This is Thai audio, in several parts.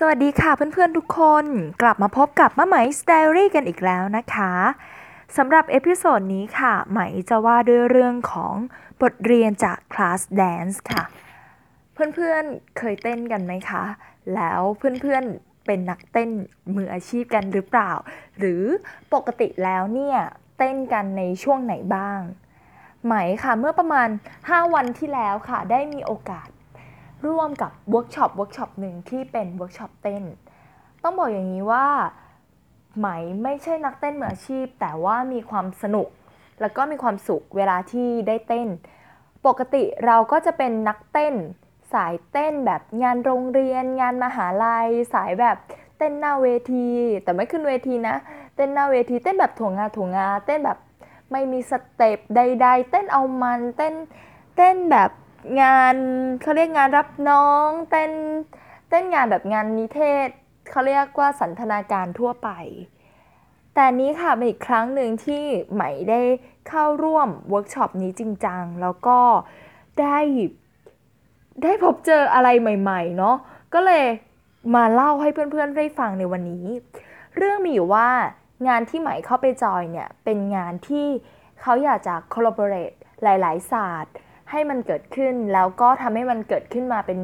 สวัสดีค่ะเพื่อนๆทุกคนกลับมาพบกับมะไหม story กันอีกแล้วนะคะสำหรับ episode นี้ค่ะ ไหมจะว่าด้วยเรื่องของบทเรียนจากคลาส dance ค่ะ เพื่อนๆเคยเต้นกันไหมคะ แล้วเพื่อนๆเป็นนักเต้นมืออาชีพกันหรือเปล่า หรือปกติแล้วเนี่ย เต้นกันในช่วงไหนบ้าง ไหมค่ะเมื่อประมาณ 5 วันที่แล้วค่ะ ได้มีโอกาส ร่วมกับ workshop workshop หนึ่งที่เป็นเวิร์กช็อปเต้น ต้องบอกอย่างนี้ว่าไหมไม่ใช่นักเต้นมืออาชีพ แต่ว่ามีความสนุก แล้วก็มีความสุขเวลาที่ได้เต้น ปกติเราก็จะเป็นนักเต้น สายเต้นแบบงานโรงเรียน งานมหาลัย สายแบบเต้นหน้าเวที แต่ไม่ขึ้นเวทีนะ เต้นหน้าเวทีเต้นแบบถ่วงงาถ่วงงาเต้นแบบไม่มี step ใด ๆ เต้นเอามันเต้นเต้นแบบ งานเขาเรียกงานรับน้องเต้นเต้นงานแบบงานนิเทศเขาเรียกว่าสันทนาการทั่วไป แต่นี้ค่ะเป็นอีกครั้งหนึ่งที่ไหมได้เข้าร่วมเวิร์กช็อปนี้จริงจังแล้วก็ได้ได้พบเจออะไรใหม่ๆเนาะก็เลยมาเล่าให้เพื่อนๆได้ฟังในวันนี้ เรื่องมีอยู่ว่างานที่ไหมเข้าไปจอยเนี่ยเป็นงานที่เขาอยากจะ collaborate หลาย ๆ ศาสตร์ ให้มันเกิดขึ้น แล้วก็ทำให้มันเกิดขึ้นมาเป็น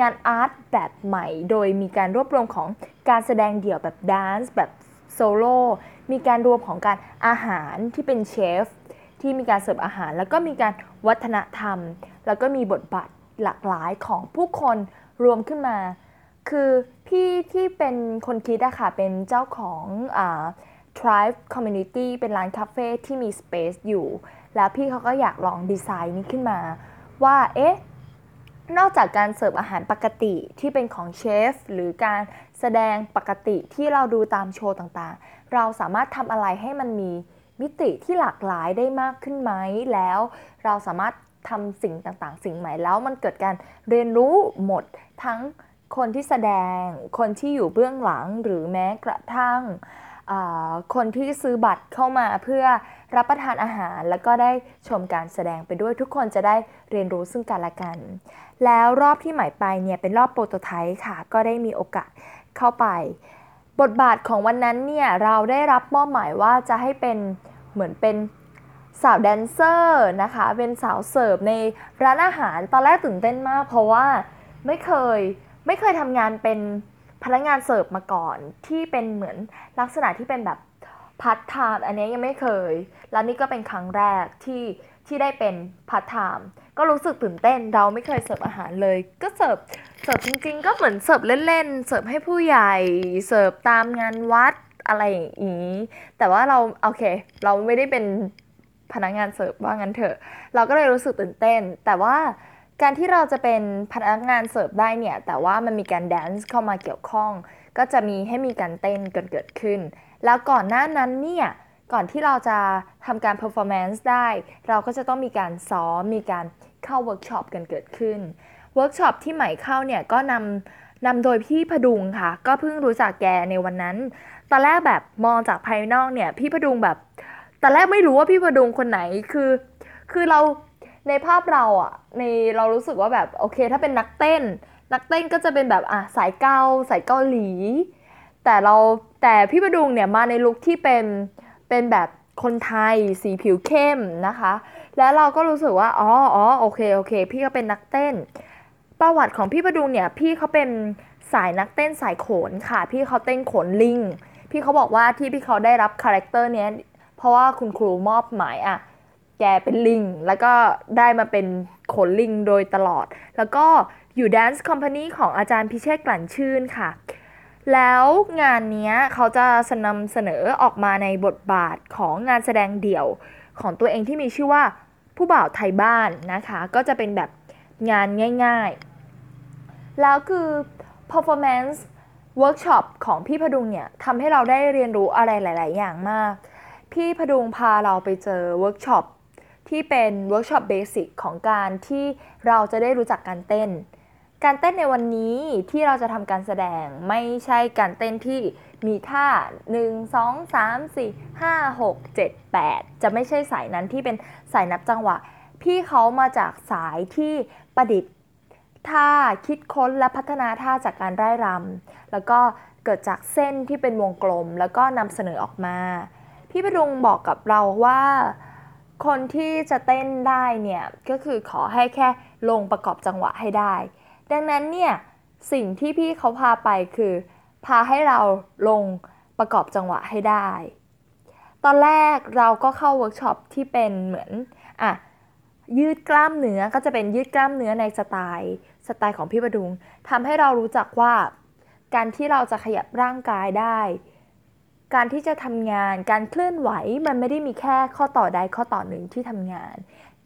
งาน art แบบใหม่ โดยมีการรวบรวมของการแสดงเดี่ยวแบบ dance แบบโซโล่มีการรวมของการอาหารที่เป็นเชฟที่มีการเสิร์ฟอาหาร แล้วก็มีการวัฒนธรรม แล้วก็มีบทบาทหลากหลายของผู้คนรวมขึ้นมา คือพี่ที่เป็นคนคิดอะค่ะ เป็นเจ้าของอ่า Tribe Community เป็นร้านคาเฟ่ที่มี Space อยู่ แล้วพี่เขาก็อยากลองดีไซน์นี้ขึ้นมาว่าเอ๊ะนอกจากการเสิร์ฟอาหารปกติที่เป็นของเชฟหรือการแสดงปกติที่เราดูตามโชว์ต่างๆ เราสามารถทำอะไรให้มันมีมิติที่หลากหลายได้มากขึ้นไหมแล้ว เราสามารถทำสิ่งต่างๆ สิ่งใหม่แล้วมันเกิดการเรียนรู้หมดทั้งคนที่แสดง คนที่อยู่เบื้องหลังหรือแม้กระทั่งคนที่ซื้อบัตรเข้ามาเพื่อ รับประทานอาหาร แล้วก็ได้ชมการแสดงไปด้วยทุกคนจะได้เรียนรู้ซึ่งกันและกัน แล้วรอบที่หมายไปเนี่ยเป็นรอบโปรโตไทป์ค่ะ ก็ได้มีโอกาสเข้าไป บทบาทของวันนั้นเนี่ยเราได้รับมอบหมายว่าจะให้เป็นเหมือนเป็นสาว dancer นะคะ เป็นสาวเสิร์ฟในร้านอาหาร ตอนแรกตื่นเต้นมาก เพราะว่าไม่เคยไม่เคยทำงานเป็นพนักงานเสิร์ฟมาก่อนที่เป็นเหมือนลักษณะที่เป็นแบบ พัฒไทม์อันนี้ยังไม่เคย แล้วนี่ก็เป็นครั้งแรกที่ที่ได้เป็นพัฒไทม์ก็รู้สึกตื่นเต้นเราไม่เคยเสิร์ฟอาหารเลย ก็เสิร์ฟเสิร์ฟจริง ๆ ก็เหมือนเสิร์ฟเล่นๆเสิร์ฟให้ผู้ใหญ่เสิร์ฟตามงานวัดอะไรอย่างนี้แต่ว่าเราโอเค เราไม่ได้เป็นพนักงานเสิร์ฟว่างั้นเถอะ เราก็เลยรู้สึกตื่นเต้น แต่ว่าการที่เราจะเป็นพนักงานเสิร์ฟได้เนี่ย แต่ว่ามันมีการ dance เข้ามาเกี่ยวข้อง ก็จะมีให้มีการเต้นกันเกิดขึ้น แล้วก่อนหน้านั้นเนี่ยก่อนที่เราจะทำการ performance ได้ เราก็จะต้องมีการซ้อม มีการเข้าเวิร์กช็อปกันเกิดขึ้น เวิร์กช็อปที่ไหมเข้าเนี่ยก็นำนำโดยพี่พดุงค่ะ ก็เพิ่งรู้จักแกในวันนั้น ตอนแรกแบบมองจากภายนอกเนี่ย พี่พดุงแบบ ตอนแรกไม่รู้ว่าพี่พดุงคนไหน คือ คือเราในภาพเราอะในเรารู้สึกว่าแบบโอเค ถ้าเป็นนักเต้น นักเต้นก็จะเป็นแบบอะสายเกาสายเกาหลี แต่เราแต่พี่ประดุงเนี่ยมาในลุคที่เป็นเป็นแบบคนไทยสีผิวเข้มนะคะ แล้วเราก็รู้สึกว่าอ๋ออ๋อโอเคโอเค พี่ก็เป็นนักเต้น ประวัติของพี่ประดุงเนี่ยพี่เขาเป็นสายนักเต้นสายโขนค่ะ พี่เขาเต้นโขนลิงพี่เขาบอกว่าที่พี่เขาได้รับคาแรคเตอร์เนี้ยเพราะว่าคุณครูมอบหมายอะแกเป็นลิง แล้วก็ได้มาเป็นโขนลิงโดยตลอด แล้วก็อยู่ Dance Company ของอาจารย์พิเชษฐ กลั่นชื่นค่ะ แล้วงานนี้เขาจะนำเสนอออกมาในบทบาทของงานแสดงเดี่ยวของตัวเองที่มีชื่อว่าผู้บ่าวไทยบ้านนะคะ ก็จะเป็นแบบงานง่ายๆ แล้วคือ performance workshop ของพี่พดุงเนี่ยทำให้เราได้เรียนรู้อะไรหลาย ๆ อย่างมาก พี่พดุงพาเราไปเจอเวิร์กช็อปที่เป็นเวิร์กช็อป basic ของการที่เราจะได้รู้จักการเต้น การเต้นในวันนี้ที่เราจะทำการแสดงไม่ใช่การเต้นที่มีท่า 1 2 3 4 5 6 7 8 จะไม่ใช่สายนั้นที่เป็นสายนับจังหวะ พี่เขามาจากสายที่ประดิษฐ์ท่าคิดค้นและพัฒนาท่าจากการไร้รำแล้วก็เกิดจากเส้นที่เป็นวงกลม แล้วก็นำเสนอออกมา พี่ประดุงบอกกับเราว่าคนที่จะเต้นได้เนี่ยก็คือขอให้แค่ลงประกอบจังหวะให้ได้ ดังนั้นเนี่ยสิ่งที่พี่เขาพาไปคือ พาให้เราลงประกอบจังหวะให้ได้ ตอนแรกเราก็เข้าเวิร์กช็อปที่เป็นเหมือนอะยืดกล้ามเนื้อก็จะเป็นยืดกล้ามเนื้อในสไตล์ สไตล์ของพี่ประดุงทำให้เรารู้จักว่า การที่เราจะขยับร่างกายได้ การที่จะทำงานการเคลื่อนไหวมันไม่ได้มีแค่ข้อต่อใดข้อต่อหนึ่งที่ทำงาน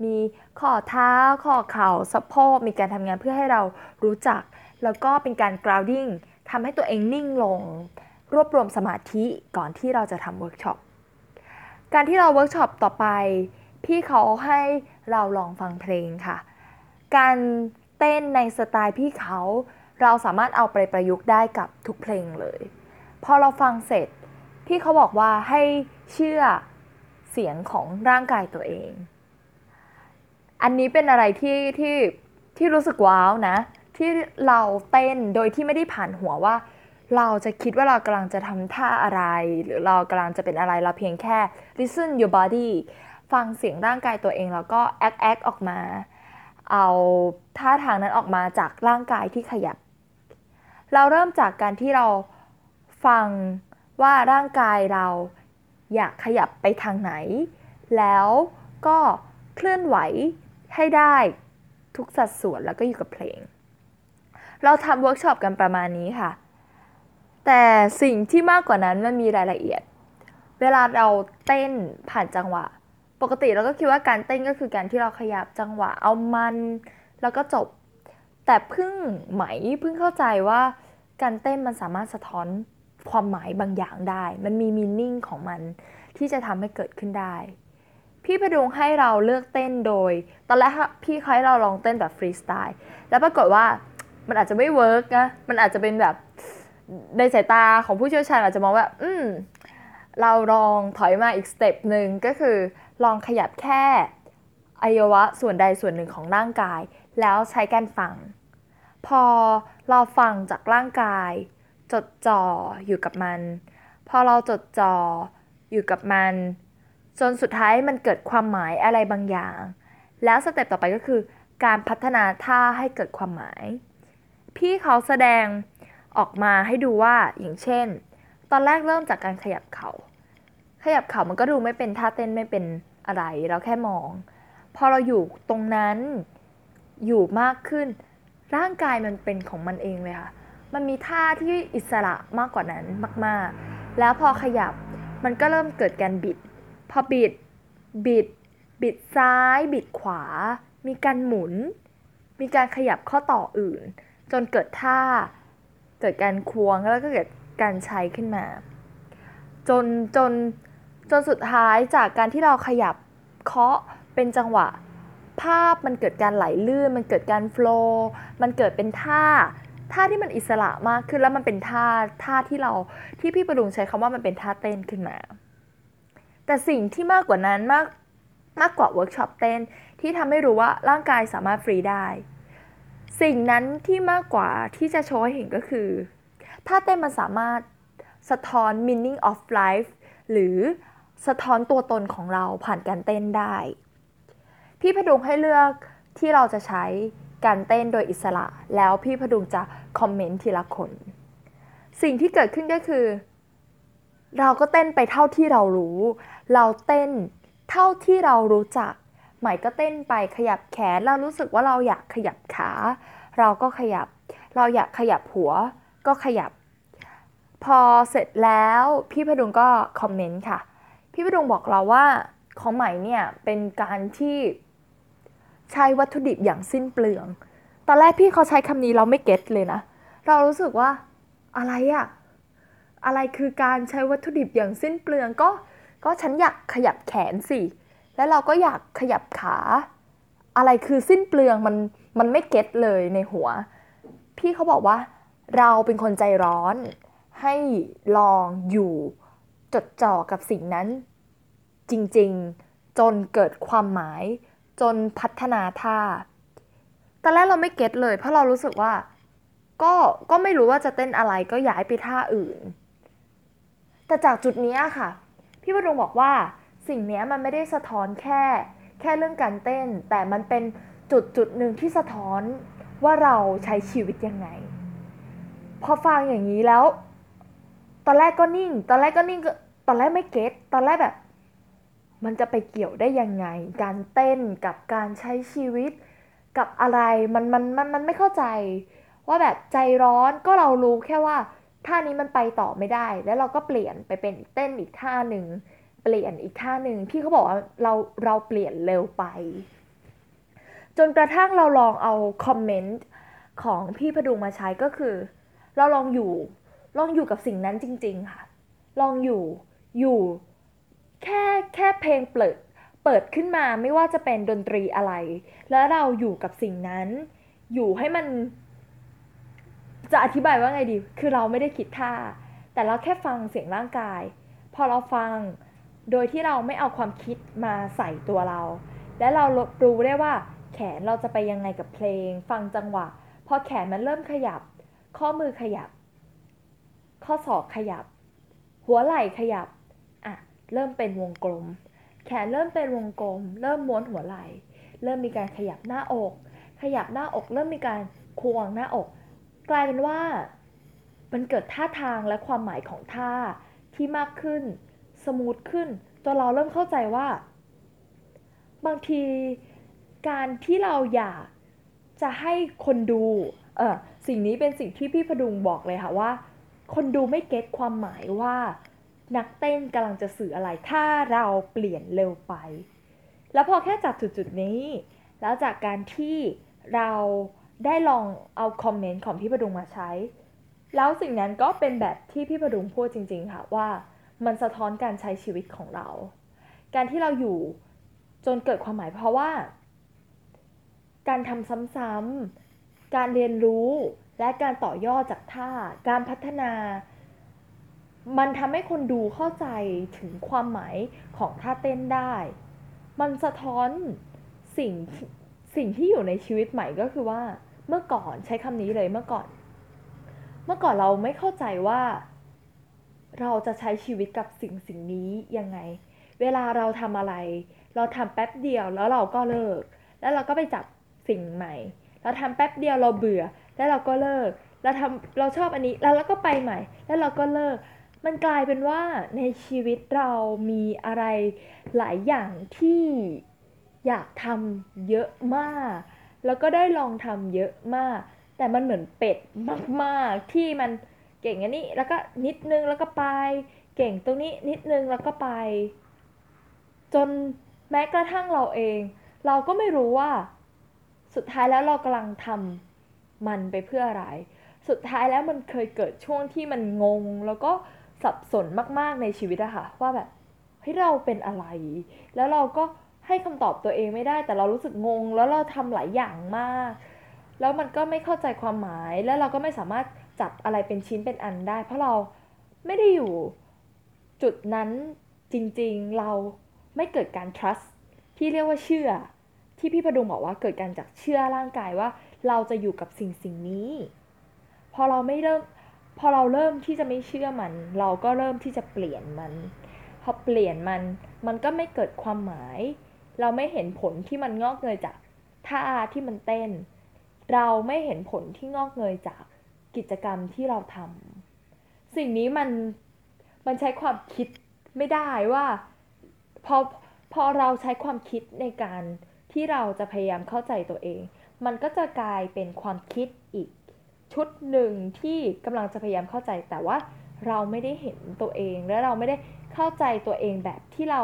มีข้อเท้า ข้อเข่าสะโพกมีการทำงานเพื่อให้เรารู้จัก แล้วก็เป็นการ grounding ทำให้ตัวเองนิ่งลง รวบรวมสมาธิก่อนที่เราจะทำเวิร์กช็อปการที่เราเวิร์กช็อปต่อไป พี่เขาให้เราลองฟังเพลงค่ะ การเต้นในสไตล์พี่เขาเราสามารถเอาไปประยุกต์ได้กับทุกเพลงเลย พอเราฟังเสร็จ พี่เขาบอกว่าให้เชื่อเสียงของร่างกายตัวเอง อันนี้เป็นอะไรที่ที่ที่รู้สึกว้าวนะ ที่เราเต้นโดยที่ไม่ได้ผ่านหัวว่า เราจะคิดว่าเรากำลังจะทำท่าอะไร หรือเรากำลังจะเป็นอะไรเราเพียงแค่ listen your body ฟังเสียงร่างกายตัวเองแล้วก็ act act ออกมา เอาท่าทางนั้นออกมาจากร่างกายที่ขยับ เราเริ่มจากการที่เราฟังว่าร่างกายเราอยากขยับไปทางไหน แล้วก็เคลื่อนไหว ให้ได้ทุกสัดส่วนแล้วก็อยู่กับเพลง เราทำเวิร์กช็อปกันประมาณนี้ค่ะ แต่สิ่งที่มากกว่านั้นมันมีรายละเอียด เวลาเราเต้นผ่านจังหวะ ปกติเราก็คิดว่าการเต้นก็คือการที่เราขยับจังหวะเอามัน แล้วก็จบ แต่เพิ่งไหมเพิ่งเข้าใจว่าการเต้นมันสามารถสะท้อนความหมายบางอย่างได้ มันมี meaning ของมันที่จะทำให้เกิดขึ้นได้ พี่พดุงให้เราเลือกเต้นโดย ตอนแรกพี่เขาให้เราลองเต้นแบบฟรีสไตล์ แล้วปรากฏว่ามันอาจจะไม่ work นะ มันอาจจะเป็นแบบในสายตาของผู้เชี่ยวชาญอาจจะมองว่า อืม เราลองถอยมาอีกสเต็ปหนึ่งก็คือ ลองขยับแค่อวัยวะส่วนใดส่วนหนึ่งของร่างกาย แล้วใช้การฟัง พอเราฟังจากร่างกาย จดจ่ออยู่กับมัน พอเราจดจ่ออยู่กับมัน จนสุดท้ายมันเกิดความหมายอะไรบางอย่าง แล้วสเต็ปต่อไปก็คือการพัฒนาท่าให้เกิดความหมาย พี่เขาแสดงออกมาให้ดูว่าอย่างเช่น ตอนแรกเริ่มจากการขยับเขา่าขยับเข่ามันก็ดูไม่เป็นท่าเต้นไม่เป็นอะไร เราแค่มอง พอเราอยู่ตรงนั้นอยู่มากขึ้น ร่างกายมันเป็นของมันเองเลยค่ะ มันมีท่าที่อิสระมากกว่านั้นมาก ๆ แล้วพอขยับมันก็เริ่มเกิดการบิด พอบิด บิด บิดซ้าย บิดขวา มีการหมุน มีการขยับข้อต่ออื่น จนเกิดท่า เกิดการควงแล้วก็เกิดการใช้ขึ้นมา จนจนจนสุดท้ายจากการที่เราขยับเคาะเป็นจังหวะ ภาพมันเกิดการไหลลื่น มันเกิดการ flow มันเกิดเป็นท่าท่าที่มันอิสระมากขึ้นแล้วมันเป็นท่าท่าที่เราที่พี่ประดุงใช้คำว่ามันเป็นท่าเต้นขึ้นมา แต่สิ่งที่มากกว่านั้นมากมากกว่าเวิร์กช็อปเต้นที่ทำให้รู้ว่าร่างกายสามารถฟรีได้ สิ่งนั้นที่มากกว่าที่จะโชว์ให้เห็นก็คือท่าเต้นมันสามารถสะท้อน meaning of life หรือสะท้อนตัวตนของเราผ่านการเต้นได้ พี่พดุงให้เลือกที่เราจะใช้การเต้นโดยอิสระ แล้วพี่พดุงจะคอมเมนต์ทีละคน สิ่งที่เกิดขึ้นก็คือ เราก็เต้นไปเท่าที่เรารู้ เราเต้นเท่าที่เรารู้จัก ใหม่ก็เต้นไปขยับแขน เรารู้สึกว่าเราอยากขยับขา เราก็ขยับ เราอยากขยับหัว ก็ขยับ พอเสร็จแล้วพี่พดุงก็คอมเมนต์ค่ะ พี่พดุงบอกเราว่าของใหม่เนี่ยเป็นการที่ใช้วัตถุดิบอย่างสิ้นเปลือง ตอนแรกพี่เขาใช้คำนี้เราไม่เก็ตเลยนะ เรารู้สึกว่าอะไรอะ อะไรคือการใช้วัตถุดิบอย่างสิ้นเปลืองก็ ก็ฉันอยากขยับแขนสิ แล้วเราก็อยากขยับขา อะไรคือสิ้นเปลืองมันมันไม่เก็ตเลยในหัว พี่เขาบอกว่า เราเป็นคนใจร้อน ให้ลองอยู่จดจ่อกับสิ่งนั้น จริงๆ จนเกิดความหมาย จนพัฒนาท่าตอนแรกเราไม่เก็ตเลย เพราะเรารู้สึกว่า ก็ก็ไม่รู้ว่าจะเต้นอะไรก็ย้ายไปท่าอื่น แต่จากจุดนี้ค่ะ พี่ปรงบอกว่าสิ่งนี้มันไม่ได้สะท้อนแค่ แค่เรื่องการเต้น แต่มันเป็นจุดจุดหนึ่งที่สะท้อนว่าเราใช้ชีวิตยังไง พอฟังอย่างนี้แล้ว ตอนแรกก็นิ่ง ตอนแรกก็นิ่งก็ตอนแรกไม่เก็ตตอนแรกแบบ มันจะไปเกี่ยวได้ยังไง การเต้นกับการใช้ชีวิต กับอะไรมันมันมันมันไม่เข้าใจ ว่าแบบใจร้อนก็เรารู้แค่ว่า ท่านี้มันไปต่อไม่ได้ แล้วเราก็เปลี่ยนไปเป็นเต้นอีกท่าหนึ่งเปลี่ยนอีกท่าหนึ่งพี่เขาบอกว่าเราเราเปลี่ยนเร็วไป จนกระทั่งเราลองเอาคอมเมนต์ของพี่พดุงมาใช้ก็คือ เราลองอยู่ลองอยู่กับสิ่งนั้นจริง ๆ ค่ะ ลองอยู่อยู่แค่แค่เพลงเปิดเปิดขึ้นมาไม่ว่าจะเป็นดนตรีอะไร แล้วเราอยู่กับสิ่งนั้น อยู่ให้มัน จะอธิบายว่าไงดี คือเราไม่ได้คิดท่า แต่เราแค่ฟังเสียงร่างกาย พอเราฟังโดยที่เราไม่เอาความคิดมาใส่ตัวเรา และเรารู้ได้ว่า แขนเราจะไปยังไงกับเพลง ฟังจังหวะ พอแขนมันเริ่มขยับ ข้อมือขยับ ข้อศอกขยับ หัวไหล่ขยับ อะ เริ่มเป็นวงกลม แขนเริ่มเป็นวงกลม เริ่มม้วนหัวไหล่ เริ่มมีการขยับหน้าอก ขยับหน้าอก เริ่มมีการควงหน้าอก กลายเป็นว่า มันเกิดท่าทางและความหมายของท่าที่มากขึ้น สมูทขึ้นจนเราเริ่มเข้าใจว่า บางทีการที่เราอยากจะให้คนดูเออสิ่งนี้เป็นสิ่งที่พี่พดุงบอกเลยค่ะว่า คนดูไม่เก็ตความหมายว่า นักเต้นกำลังจะสื่ออะไร ถ้าเราเปลี่ยนเร็วไป แล้วพอแค่จับจุดๆนี้ แล้วจากการที่เรา ได้ลองเอาคอมเมนต์ของพี่พดุงมาใช้ แล้วสิ่งนั้นก็เป็นแบบที่พี่พดุงพูดจริง ๆ ค่ะว่ามันสะท้อนการใช้ชีวิตของเรา การที่เราอยู่จนเกิดความหมายเพราะว่า การทำซ้ำๆการเรียนรู้และการต่อยอดจากท่า การพัฒนา มันทำให้คนดูเข้าใจถึงความหมายของท่าเต้นได้ มันสะท้อนสิ่งสิ่งที่อยู่ในชีวิตใหม่ก็คือว่า เมื่อก่อนใช้คำนี้เลยเมื่อก่อน เมื่อก่อนเราไม่เข้าใจว่า เราจะใช้ชีวิตกับสิ่งสิ่งนี้ยังไง เวลาเราทำอะไร เราทำแป๊บเดียวแล้วเราก็เลิก แล้วเราก็ไปจับสิ่งใหม่ เราทำแป๊บเดียวเราเบื่อ แล้วเราก็เลิก เราทำเราชอบอันนี้แล้วเราก็ไปใหม่ แล้วเราก็เลิก มันกลายเป็นว่าในชีวิตเรามีอะไรหลายอย่างที่อยากทำเยอะมาก แล้วก็ได้ลองทำเยอะมาก แต่มันเหมือนเป็ดมากๆ ที่มันเก่งอันนี้ แล้วก็นิดนึงแล้วก็ไป เก่งตรงนี้นิดนึงแล้วก็ไป จนแม้กระทั่งเราเอง เราก็ไม่รู้ว่า สุดท้ายแล้วเรากำลังทำมันไปเพื่ออะไร สุดท้ายแล้วมันเคยเกิดช่วงที่มันงง แล้วก็สับสนมากๆในชีวิตอะค่ะว่าแบบเฮ้ยเราเป็นอะไร แล้วเราก็ ให้คำตอบตัวเองไม่ได้ แต่เรารู้สึกงง แล้วเราทำหลายอย่างมาก แล้วมันก็ไม่เข้าใจความหมาย แล้วเราก็ไม่สามารถจับอะไรเป็นชิ้นเป็นอันได้ เพราะเราไม่ได้อยู่จุดนั้นจริงๆ เราไม่เกิดการ trust ที่เรียกว่าเชื่อ ที่พี่พดุงบอกว่าเกิดการจากเชื่อร่างกายว่า เราจะอยู่กับสิ่งสิ่งนี้ พอเราไม่เริ่มพอเราเริ่มที่จะไม่เชื่อมัน เราก็เริ่มที่จะเปลี่ยนมัน พอเปลี่ยนมัน มันก็ไม่เกิดความหมาย เราไม่เห็นผลที่มันงอกเงยจากท่าที่มันเต้น เราไม่เห็นผลที่งอกเงยจากกิจกรรมที่เราทำสิ่งนี้มันมันใช้ความคิดไม่ได้ว่าพอพอเราใช้ความคิดในการที่เราจะพยายามเข้าใจตัวเอง มันก็จะกลายเป็นความคิดอีกชุดหนึ่งที่กำลังจะพยายามเข้าใจแต่ว่าเราไม่ได้เห็นตัวเองและเราไม่ได้เข้าใจตัวเองแบบที่เรา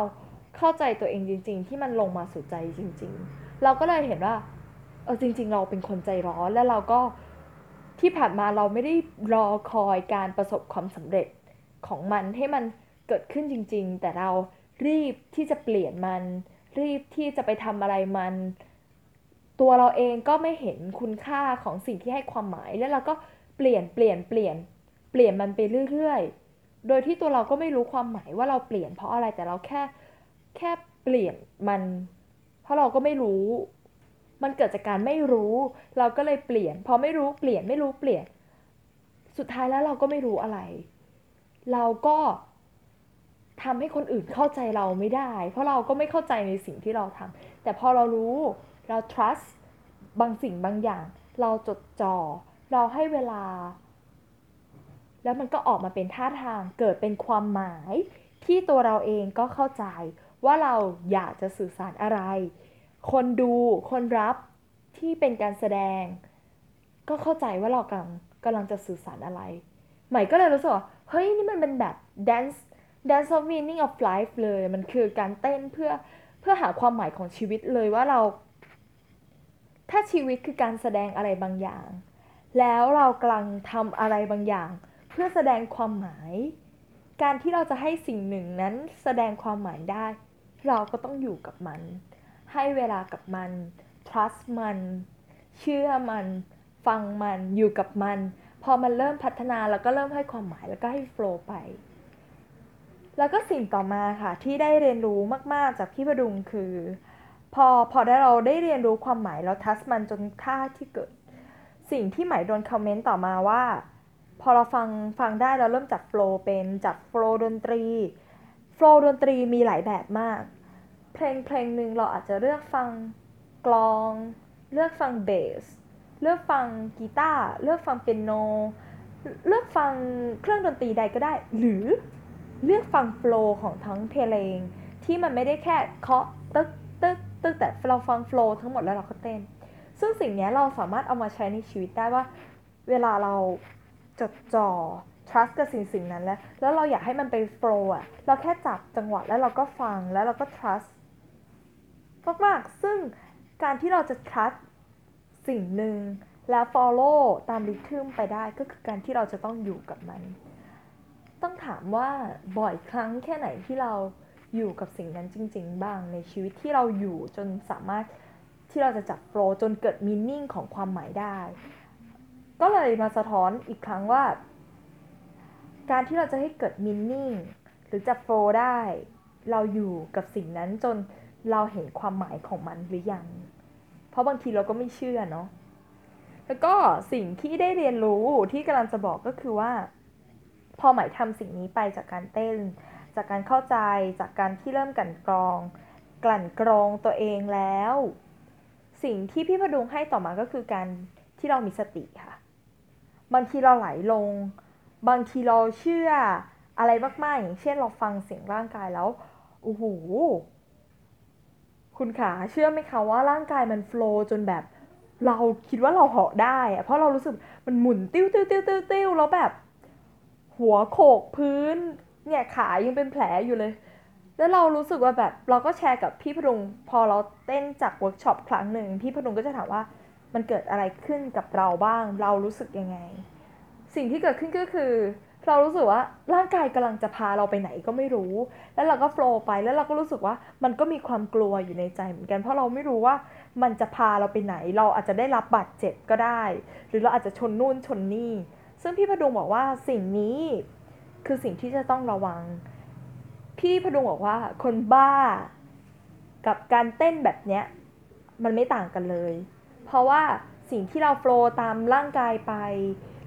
เข้าใจตัวเองจริง ๆ ที่มันลงมาสู่ใจจริง ๆ เราก็เลยเห็นว่าเออจริง ๆ เราเป็นคนใจร้อนและเราก็ที่ผ่านมาเราไม่ได้รอคอยการประสบความสำเร็จของมันให้มันเกิดขึ้นจริง ๆ แต่เรารีบที่จะเปลี่ยนมัน รีบที่จะไปทำอะไรมัน ตัวเราเองก็ไม่เห็นคุณค่าของสิ่งที่ให้ความหมาย แล้วเราก็เปลี่ยนเปลี่ยนเปลี่ยนเปลี่ยนมันไปเรื่อยๆ โดยที่ตัวเราก็ไม่รู้ความหมายว่าเราเปลี่ยนเพราะอะไรแต่เราแค่ แค่เปลี่ยนมัน เพราะเราก็ไม่รู้ มันเกิดจากการไม่รู้ เราก็เลยเปลี่ยน พอไม่รู้เปลี่ยนไม่รู้เปลี่ยน สุดท้ายแล้วเราก็ไม่รู้อะไร เราก็ทำให้คนอื่นเข้าใจเราไม่ได้ เพราะเราก็ไม่เข้าใจในสิ่งที่เราทำแต่พอเรารู้เรา trust บางสิ่งบางอย่าง เราจดจ่อเราให้เวลา แล้วมันก็ออกมาเป็นท่าทางเกิดเป็นความหมายที่ตัวเราเองก็เข้าใจ ว่าเราอยากจะสื่อสารอะไร คนดูคนรับที่เป็นการแสดง ก็เข้าใจว่าเรากำลังกำลังจะสื่อสารอะไร ใหม่ก็เลยรู้สึกว่า เฮ้ย นี่มันเป็นแบบ dance dance of meaning of life เลย มันคือการเต้นเพื่อเพื่อหาความหมายของชีวิตเลยว่าเรา ถ้าชีวิตคือการแสดงอะไรบางอย่าง แล้วเรากำลังทำอะไรบางอย่าง เพื่อแสดงความหมาย การที่เราจะให้สิ่งหนึ่งนั้นแสดงความหมายได้ เราก็ต้องอยู่กับมัน ให้เวลากับมัน trust มัน เชื่อมัน ฟังมัน อยู่กับมัน พอมันเริ่มพัฒนาแล้วก็เริ่มให้ความหมายแล้วก็ให้ flow ไป แล้วก็สิ่งต่อมาค่ะที่ได้เรียนรู้มาก ๆ จากพี่ประดุงคือ พอพอได้เราได้เรียนรู้ความหมายแล้วทัสมันจนค่าที่เกิด สิ่งที่หมายโดนคอมเมนต์ต่อมาว่า พอเราฟังฟังได้เราเริ่มจับ flow เป็นจับ flow ดนตรี flow ดนตรีมีหลายแบบมาก เพลงเพลงหนึ่งเราอาจจะเลือกฟังกลอง เลือกฟังเบสเลือกฟังกีตาร์เลือกฟังเปียโน เลือกฟังเครื่องดนตรีใดก็ได้ หรือเลือกฟัง flow ของทั้งเพลง ที่มันไม่ได้แค่เคาะตึกตึกตึกแต่เราฟัง flow ทั้งหมดแล้วเราก็เต้น ซึ่งสิ่งนี้เราสามารถเอามาใช้ในชีวิตได้ว่า เวลาเรา จดจ่อ trust กับสิ่งสิ่งนั้นแล้ว แล้วเราอยากให้มันไปโฟล์อะเราแค่จับจังหวะแล้วเราก็ฟังแล้วเราก็ trust มากๆ ซึ่งการที่เราจะ trust สิ่งหนึ่งแล้ว follow ตามริทึมไปได้ก็คือการที่เราจะต้องอยู่กับมัน ต้องถามว่าบ่อยครั้งแค่ไหนที่เราอยู่กับสิ่งนั้นจริง ๆ บ้างในชีวิตที่เราอยู่จนสามารถที่เราจะจับโฟล์จนเกิดมีนิ่งของความหมายได้ ก็เลยมาสะท้อนอีกครั้งว่า การที่เราจะให้เกิดมินนิ่งหรือจับโฟลได้ เราอยู่กับสิ่งนั้นจนเราเห็นความหมายของมันหรือยัง เพราะบางทีเราก็ไม่เชื่อเนาะแล้วก็สิ่งที่ได้เรียนรู้ที่กำลังจะบอกก็คือว่า พอหมายทำสิ่งนี้ไปจากการเต้น จากการเข้าใจจากการที่เริ่มกลั่นกรอง กลั่นกรองตัวเองแล้ว สิ่งที่พี่พดุงให้ต่อมาก็คือการที่เรามีสติค่ะ บางทีเราไหลลง บางทีเราเชื่ออะไรมากๆ อย่างเช่นเราฟังเสียงร่างกายแล้วโอ้โหคุณขาเชื่อไหมคะว่าร่างกายมันโฟล์จนแบบ เราคิดว่าเราเหาะได้อะเพราะเรารู้สึกมันหมุนติ้วติ้วติ้วติ้วติ้วแล้วแบบ หัวโขกพื้น เนี่ยขายังเป็นแผลอยู่เลย แล้วเรารู้สึกว่าแบบเราก็แชร์กับพี่พดุงพอเราเต้นจากเวิร์กช็อปครั้งหนึ่งพี่พดุงก็จะถามว่า มันเกิดอะไรขึ้นกับเราบ้าง เรารู้สึกยังไง สิ่งที่เกิดขึ้นก็คือ เรารู้สึกว่าร่างกายกำลังจะพาเราไปไหนก็ไม่รู้ แล้วเราก็ flow ไปแล้วเราก็รู้สึกว่ามันก็มีความกลัวอยู่ในใจเหมือนกัน เพราะเราไม่รู้ว่ามันจะพาเราไปไหน เราอาจจะได้รับบาดเจ็บก็ได้ หรือเราอาจจะชนนู่นชนนี่ ซึ่งพี่พดุงบอกว่าสิ่งนี้คือสิ่งที่จะต้องระวัง พี่พดุงบอกว่าคนบ้า กับการเต้นแบบเนี้ยมันไม่ต่างกันเลย เพราะว่าสิ่งที่เราโฟล์ตามร่างกายไป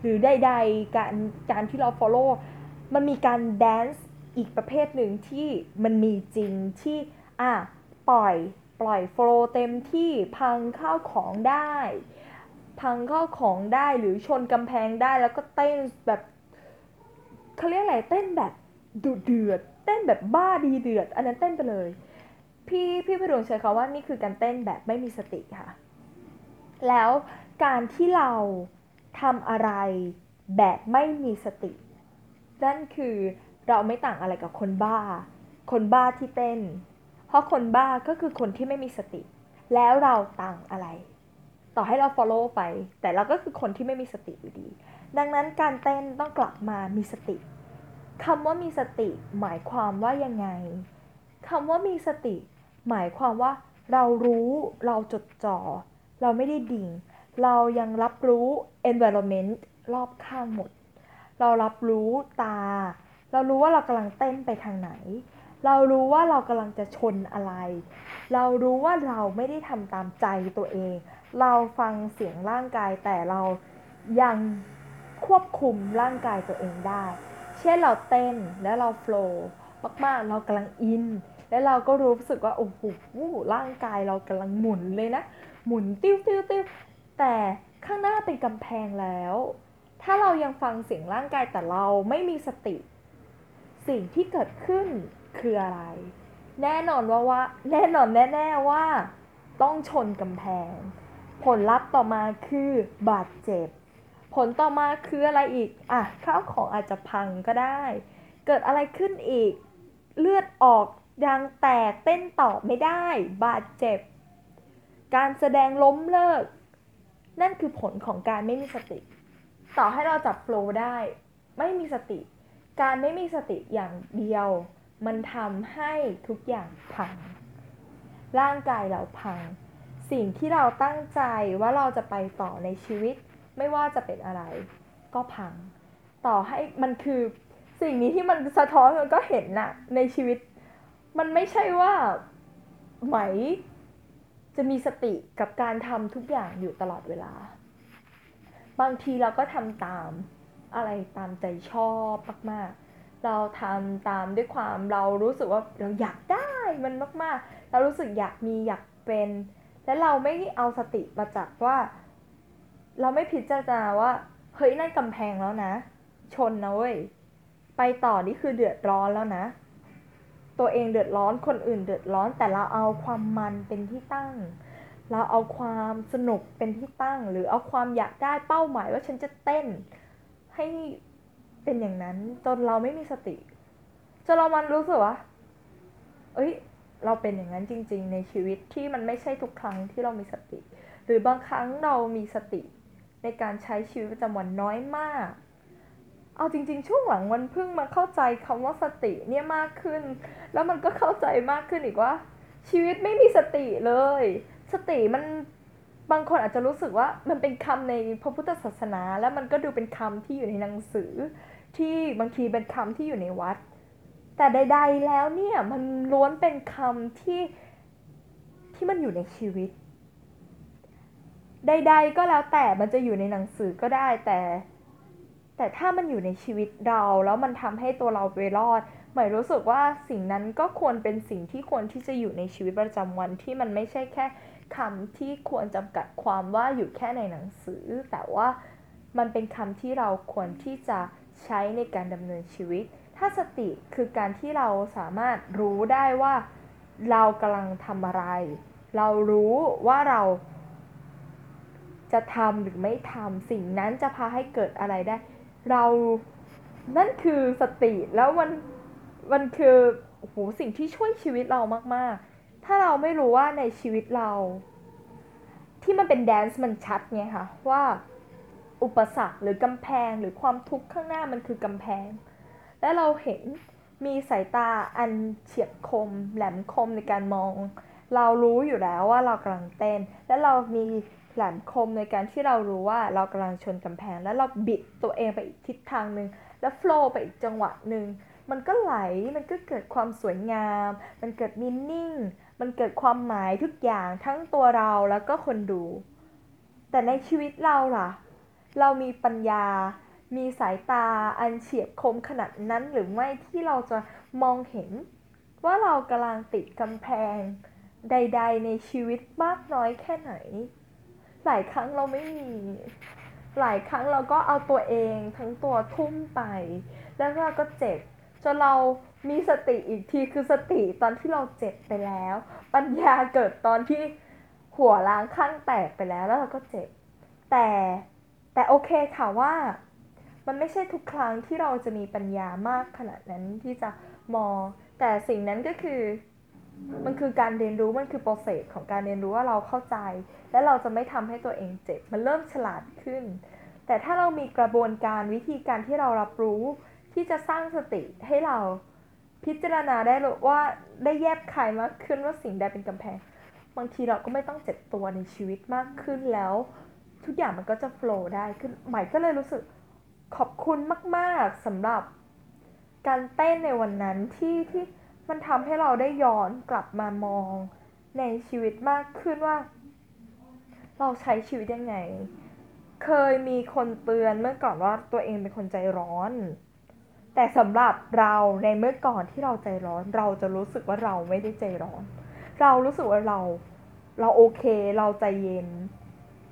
หรือใดๆการการที่เรา follow มันมีการแดนซ์อีกประเภทหนึ่งที่มันมีจริงที่อะปล่อยปล่อยโฟล์เต็มที่พังข้าวของได้ พังข้าวของได้หรือชนกำแพงได้แล้วก็เต้นแบบเขาเรียกอะไรเต้นแบบดุเดือด เต้นแบบบ้าดีเดือด อันนั้นเต้นไปเลย พี่พี่พดุงใช้คำว่านี่คือการเต้นแบบไม่มีสติค่ะ แล้วการที่เราทำอะไรแบบไม่มีสติ นั่นคือเราไม่ต่างอะไรกับคนบ้า คนบ้าที่เต้น เพราะคนบ้าก็คือคนที่ไม่มีสติ แล้วเราต่างอะไร ต่อให้เรา follow ไป แต่เราก็คือคนที่ไม่มีสติอยู่ดี ดังนั้นการเต้นต้องกลับมามีสติคำว่ามีสติหมายความว่ายังไงคำว่ามีสติ หมายความว่าเรารู้เราจดจ่อ เราไม่ได้ดิ่ง เรายังรับรู้ environment รอบข้างหมด เรารับรู้ตา เรารู้ว่าเรากำลังเต้นไปทางไหน เรารู้ว่าเรากำลังจะชนอะไร เรารู้ว่าเราไม่ได้ทำตามใจตัวเอง เราฟังเสียงร่างกายแต่เรายังควบคุมร่างกายตัวเองได้ เช่นเราเต้นแล้วเราโฟล์มากๆ เรากำลังอิน แล้วเราก็รู้สึกว่าโอ้โหร่างกายเรากำลังหมุนเลยนะ หมุนติ้วติ้วติ้วแต่ข้างหน้าเป็นกำแพงแล้ว ถ้าเรายังฟังเสียงร่างกายแต่เราไม่มีสติ สิ่งที่เกิดขึ้นคืออะไร แน่นอนว่าว่าแน่นอนแน่ๆว่า ต้องชนกำแพง ผลลัพธ์ต่อมาคือบาดเจ็บ ผลต่อมาคืออะไรอีกอะข้าวของอาจจะพังก็ได้ เกิดอะไรขึ้นอีก เลือดออกยางแตกเต้นต่อไม่ได้ บาดเจ็บ การแสดงล้มเลิก นั่นคือผลของการไม่มีสติ ต่อให้เราจับโฟล์ได้ ไม่มีสติ การไม่มีสติอย่างเดียว มันทำให้ทุกอย่างพัง ร่างกายเราพัง สิ่งที่เราตั้งใจว่าเราจะไปต่อในชีวิต ไม่ว่าจะเป็นอะไร ก็พัง ต่อให้มันคือสิ่งนี้ที่มันสะท้อนมันก็เห็นน่ะในชีวิต มันไม่ใช่ว่าไหม จะมีสติกับการทำทุกอย่างอยู่ตลอดเวลา บางทีเราก็ทำตามอะไรตามใจชอบมากๆ เราทำตามด้วยความเรารู้สึกว่าเราอยากได้มันมากๆ เรารู้สึกอยากมีอยากเป็น และเราไม่เอาสติมาจากว่า เราไม่พิจารณาว่าเฮ้ยนั่นกำแพงแล้วนะ ชนนะเว้ยไปต่อนี่คือเดือดร้อนแล้วนะ ตัวเองเดือดร้อนคนอื่นเดือดร้อน แต่เราเอาความมันเป็นที่ตั้ง เราเอาความสนุกเป็นที่ตั้ง หรือเอาความอยากได้เป้าหมายว่าฉันจะเต้นให้เป็นอย่างนั้นจนเราไม่มีสติจนเรามันรู้สึกว่าเอ้ย เราเป็นอย่างนั้นจริง ๆ ในชีวิตที่มันไม่ใช่ทุกครั้งที่เรามีสติ หรือบางครั้งเรามีสติในการใช้ชีวิตประจำวันน้อยมาก เอาจริง ๆ ช่วงหลังมันเพิ่งมาเข้าใจคำว่าสติเนี่ยมากขึ้น แล้วมันก็เข้าใจมากขึ้นอีกว่า ชีวิตไม่มีสติเลย สติมันบางคนอาจจะรู้สึกว่ามันเป็นคำในพระพุทธศาสนา แล้วมันก็ดูเป็นคำที่อยู่ในหนังสือ ที่บางทีเป็นคำที่อยู่ในวัด แต่ใด ๆ แล้วเนี่ยมันล้วนเป็นคำที่ที่มันอยู่ในชีวิต ใด ๆ ก็แล้วแต่มันจะอยู่ในหนังสือก็ได้แต่ แต่ถ้ามันอยู่ในชีวิตเราแล้วมันทำให้ตัวเราไปรอดหมายรู้สึกว่าสิ่งนั้นก็ควรเป็นสิ่งที่ควรที่จะอยู่ในชีวิตประจำวันที่มันไม่ใช่แค่คำที่ควรจำกัดความว่าอยู่แค่ในหนังสือ แต่ว่ามันเป็นคำที่เราควรที่จะใช้ในการดำเนินชีวิต ถ้าสติคือการที่เราสามารถรู้ได้ว่าเรากำลังทำอะไร เรารู้ว่าเราจะทำหรือไม่ทำสิ่งนั้นจะพาให้เกิดอะไรได้ เรานั่นคือสติแล้วมันมันคือโอ้โหสิ่งที่ช่วยชีวิตเรามาก ๆ ถ้าเราไม่รู้ว่าในชีวิตเรา ที่มันเป็นแดนซ์มันชัดไงคะว่าอุปสรรคหรือกำแพงหรือความทุกข์ข้างหน้ามันคือกำแพง และเราเห็นมีสายตาอันเฉียบคม แหลมคมในการมอง เรารู้อยู่แล้วว่าเรากำลังเต้น และเรามี หลมคมในการที่เรารู้ว่าเรากำลังชนกำแพง แล้วเราบิดตัวเองไปอีกทิศทางหนึ่งแล้วโฟล์ไปอีกจังหวะหนึ่งมันก็ไหลมันก็เกิดความสวยงาม มันเกิดมินนิ่ง มันเกิดความหมายทุกอย่างทั้งตัวเราแล้วก็คนดู แต่ในชีวิตเราล่ะ เรามีปัญญา มีสายตาอันเฉียบคมขนาดนั้นหรือไม่ที่เราจะมองเห็น ว่าเรากำลังติดกำแพงใด ๆ ในชีวิตมากน้อยแค่ไหน หลายครั้งเราไม่มี หลายครั้งเราก็เอาตัวเองทั้งตัวทุ่มไป แล้วเราก็เจ็บจนเรามีสติอีกทีคือสติตอนที่เราเจ็บไปแล้ว ปัญญาเกิดตอนที่หัวล้างข้างแตกไปแล้วแล้วเราก็เจ็บ แต่แต่โอเคค่ะว่า มันไม่ใช่ทุกครั้งที่เราจะมีปัญญามากขนาดนั้นที่จะมอง แต่สิ่งนั้นก็คือ มันคือการเรียนรู้มันคือโปรเซสของการเรียนรู้ว่าเราเข้าใจ และเราจะไม่ทำให้ตัวเองเจ็บ มันเริ่มฉลาดขึ้น แต่ถ้าเรามีกระบวนการวิธีการที่เรารับรู้ที่จะสร้างสติให้เราพิจารณาได้ว่าได้แยบคายมากขึ้นว่าสิ่งใดเป็นกำแพง บางทีเราก็ไม่ต้องเจ็บตัวในชีวิตมากขึ้นแล้ว ทุกอย่างมันก็จะโฟล์ได้ขึ้นใหม่ก็เลยรู้สึกขอบคุณมาก ๆสำหรับ การเต้นในวันนั้นที่ที่มันทำให้เราได้ย้อนกลับมามองในชีวิตมากขึ้นว่า เราใช้ชีวิตยังไง เคยมีคนเตือนเมื่อก่อนว่าตัวเองเป็นคนใจร้อน แต่สำหรับเราในเมื่อก่อนที่เราใจร้อน เราจะรู้สึกว่าเราไม่ได้ใจร้อน เรารู้สึกว่าเราเราโอเคเราใจเย็น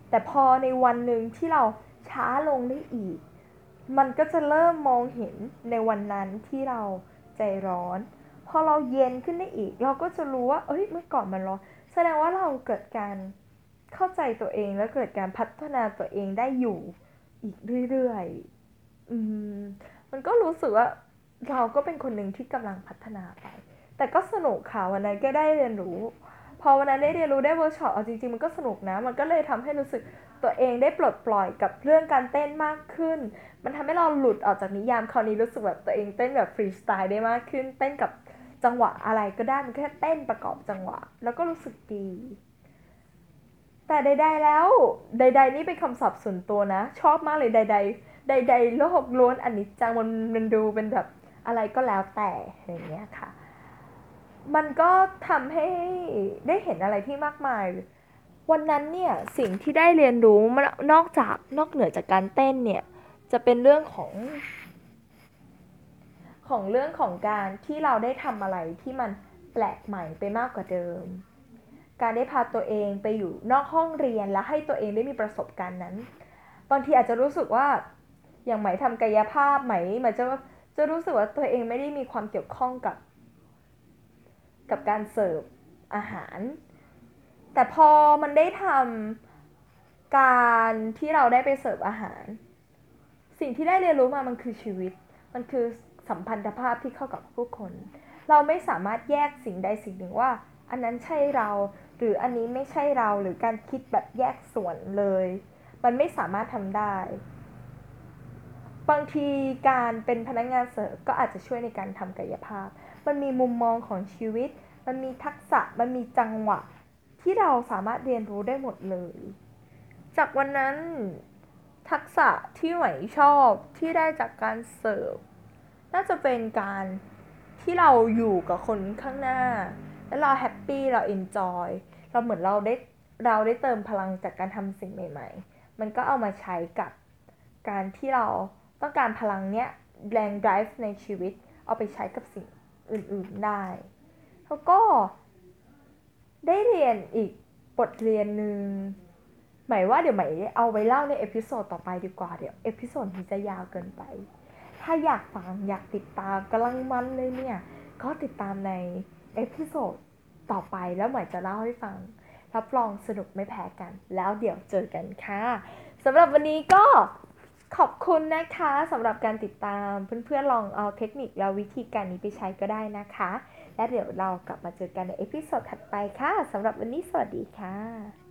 แต่พอในวันหนึ่งที่เราช้าลงได้อีก มันก็จะเริ่มมองเห็นในวันนั้นที่เราใจร้อน พอเราเย็นขึ้นได้อีก เราก็จะรู้ว่า เอ้ยเมื่อก่อนมันร้อน แสดงว่าเราเกิดการ เข้าใจตัวเองและเกิดการพัฒนาตัวเองได้อยู่อีกเรื่อยๆอืมมันก็รู้สึกว่าเราก็เป็นคนหนึ่งที่กำลังพัฒนาไป แต่ก็สนุกค่ะวันนั้นก็ได้เรียนรู้ พอวันนั้นได้เรียนรู้ได้เวิร์กช็อปเอาจริงๆมันก็สนุกนะ มันก็เลยทำให้รู้สึกตัวเองได้ปลดปล่อยกับเรื่องการเต้นมากขึ้น มันทำให้เราหลุดออกจากนิยามคราวนี้รู้สึกแบบตัวเองเต้นแบบฟรีสไตล์ได้มากขึ้น เต้นกับจังหวะอะไรก็ได้มันแค่เต้นประกอบจังหวะ แล้วก็รู้สึกดี แต่ใดๆแล้ว ใด ๆ นี่เป็นคำศัพท์ส่วนตัวนะ ชอบมากเลยใด ๆ ใด ๆ โลกล้วนอันนี้จังมันมันดูเป็นแบบอะไรก็แล้วแต่อย่างเงี้ยค่ะ มันก็ทำให้ได้เห็นอะไรที่มากมาย วันนั้นเนี่ยสิ่งที่ได้เรียนรู้นอกจากนอกเหนือจากการเต้นเนี่ยจะเป็นเรื่องของของเรื่องของการที่เราได้ทำอะไรที่มันแปลกใหม่ไปมากกว่าเดิม การได้พาตัวเองไปอยู่นอกห้องเรียนและให้ตัวเองได้มีประสบการณ์นั้น บางทีอาจจะรู้สึกว่าอย่างไหมทำกายภาพไหมไหมจะจะรู้สึกว่าตัวเองไม่ได้มีความเกี่ยวข้องกับ กับการเสิร์ฟอาหาร แต่พอมันได้ทำการที่เราได้ไปเสิร์ฟอาหาร สิ่งที่ได้เรียนรู้มามันคือชีวิต มันคือสัมพันธภาพที่เข้ากับผู้คน เราไม่สามารถแยกสิ่งใดสิ่งหนึ่งว่า อันนั้นใช่เรา หรืออันนี้ไม่ใช่เราหรือการคิดแบบแยกส่วนเลย มันไม่สามารถทำได้ บางทีการเป็นพนักงานเสิร์ฟก็อาจจะช่วยในการทำกายภาพ มันมีมุมมองของชีวิต มันมีทักษะมันมีจังหวะ ที่เราสามารถเรียนรู้ได้หมดเลย จากวันนั้นทักษะที่ไหมชอบที่ได้จากการเสิร์ฟน่าจะเป็นการที่เราอยู่กับคนข้างหน้า แล้วเรา happy เรา enjoy เราเหมือนเราได้เราได้เติมพลังจากการทำสิ่งใหม่ ๆ มันก็เอามาใช้กับการที่เราต้องการพลังเนี้ยแรง drive ในชีวิต เอาไปใช้กับสิ่งอื่น ๆได้ แล้วก็ได้เรียนอีกบทเรียนหนึ่งหมายว่าเดี๋ยวหมายเอาไว้เล่าใน episode ต่อไปดีกว่า เดี๋ยว episode นี้จะยาวเกินไป ถ้าอยากฟังอยากติดตามกำลังมันเลยเนี่ย ก็ติดตามใน episode ต่อไปแล้วหมายจะเล่าให้ฟัง รับรองสนุกไม่แพ้กัน แล้วเดี๋ยวเจอกันค่ะสำหรับวันนี้ก็ขอบคุณนะคะสำหรับการติดตามเพื่อนๆลองเอาเทคนิคและวิธีการนี้ไปใช้ก็ได้นะคะ และเดี๋ยวเรากลับมาเจอกันใน episode ถัดไปค่ะสำหรับวันนี้สวัสดีค่ะ